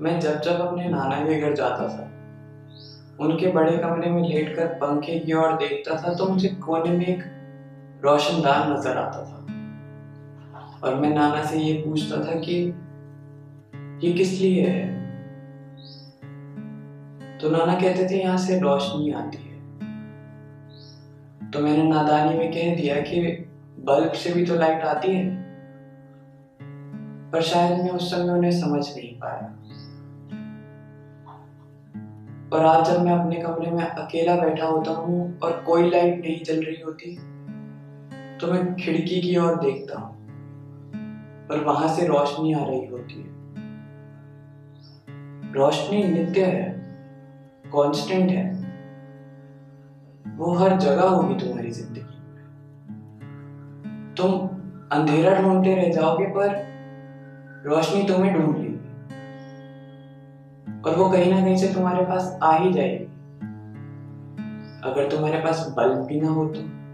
मैं जब जब अपने नाना के घर जाता था, उनके बड़े कमरे में लेटकर पंखे की ओर देखता था तो मुझे कोने में एक रोशनदान नज़र आता था। और मैं नाना से ये पूछता था कि, ये किस लिए है? तो नाना कहते थे, यहाँ से रोशनी आती है। तो मैंने नादानी में कह दिया कि, बल्ब से भी तो लाइट आती है। पर शायद मैं उस समय उन्हें समझ नहीं पाया। और आज जब मैं अपने कमरे में अकेला बैठा होता हूँ और कोई लाइट नहीं जल रही होती तो मैं खिड़की की ओर देखता हूँ और वहाँ से रोशनी आ रही होती है। रोशनी नित्य है कांस्टेंट है। वो हर जगह होगी तुम्हारी ज़िंदगी। तुम अंधेरा ढूंढते रह जाओगे, पर रोशनी तुम्हें ढूंढ और वो कहीं ना कहीं से तुम्हारे पास आ ही जाएगी। अगर तुम्हारे पास बल्ब भी ना हो तो।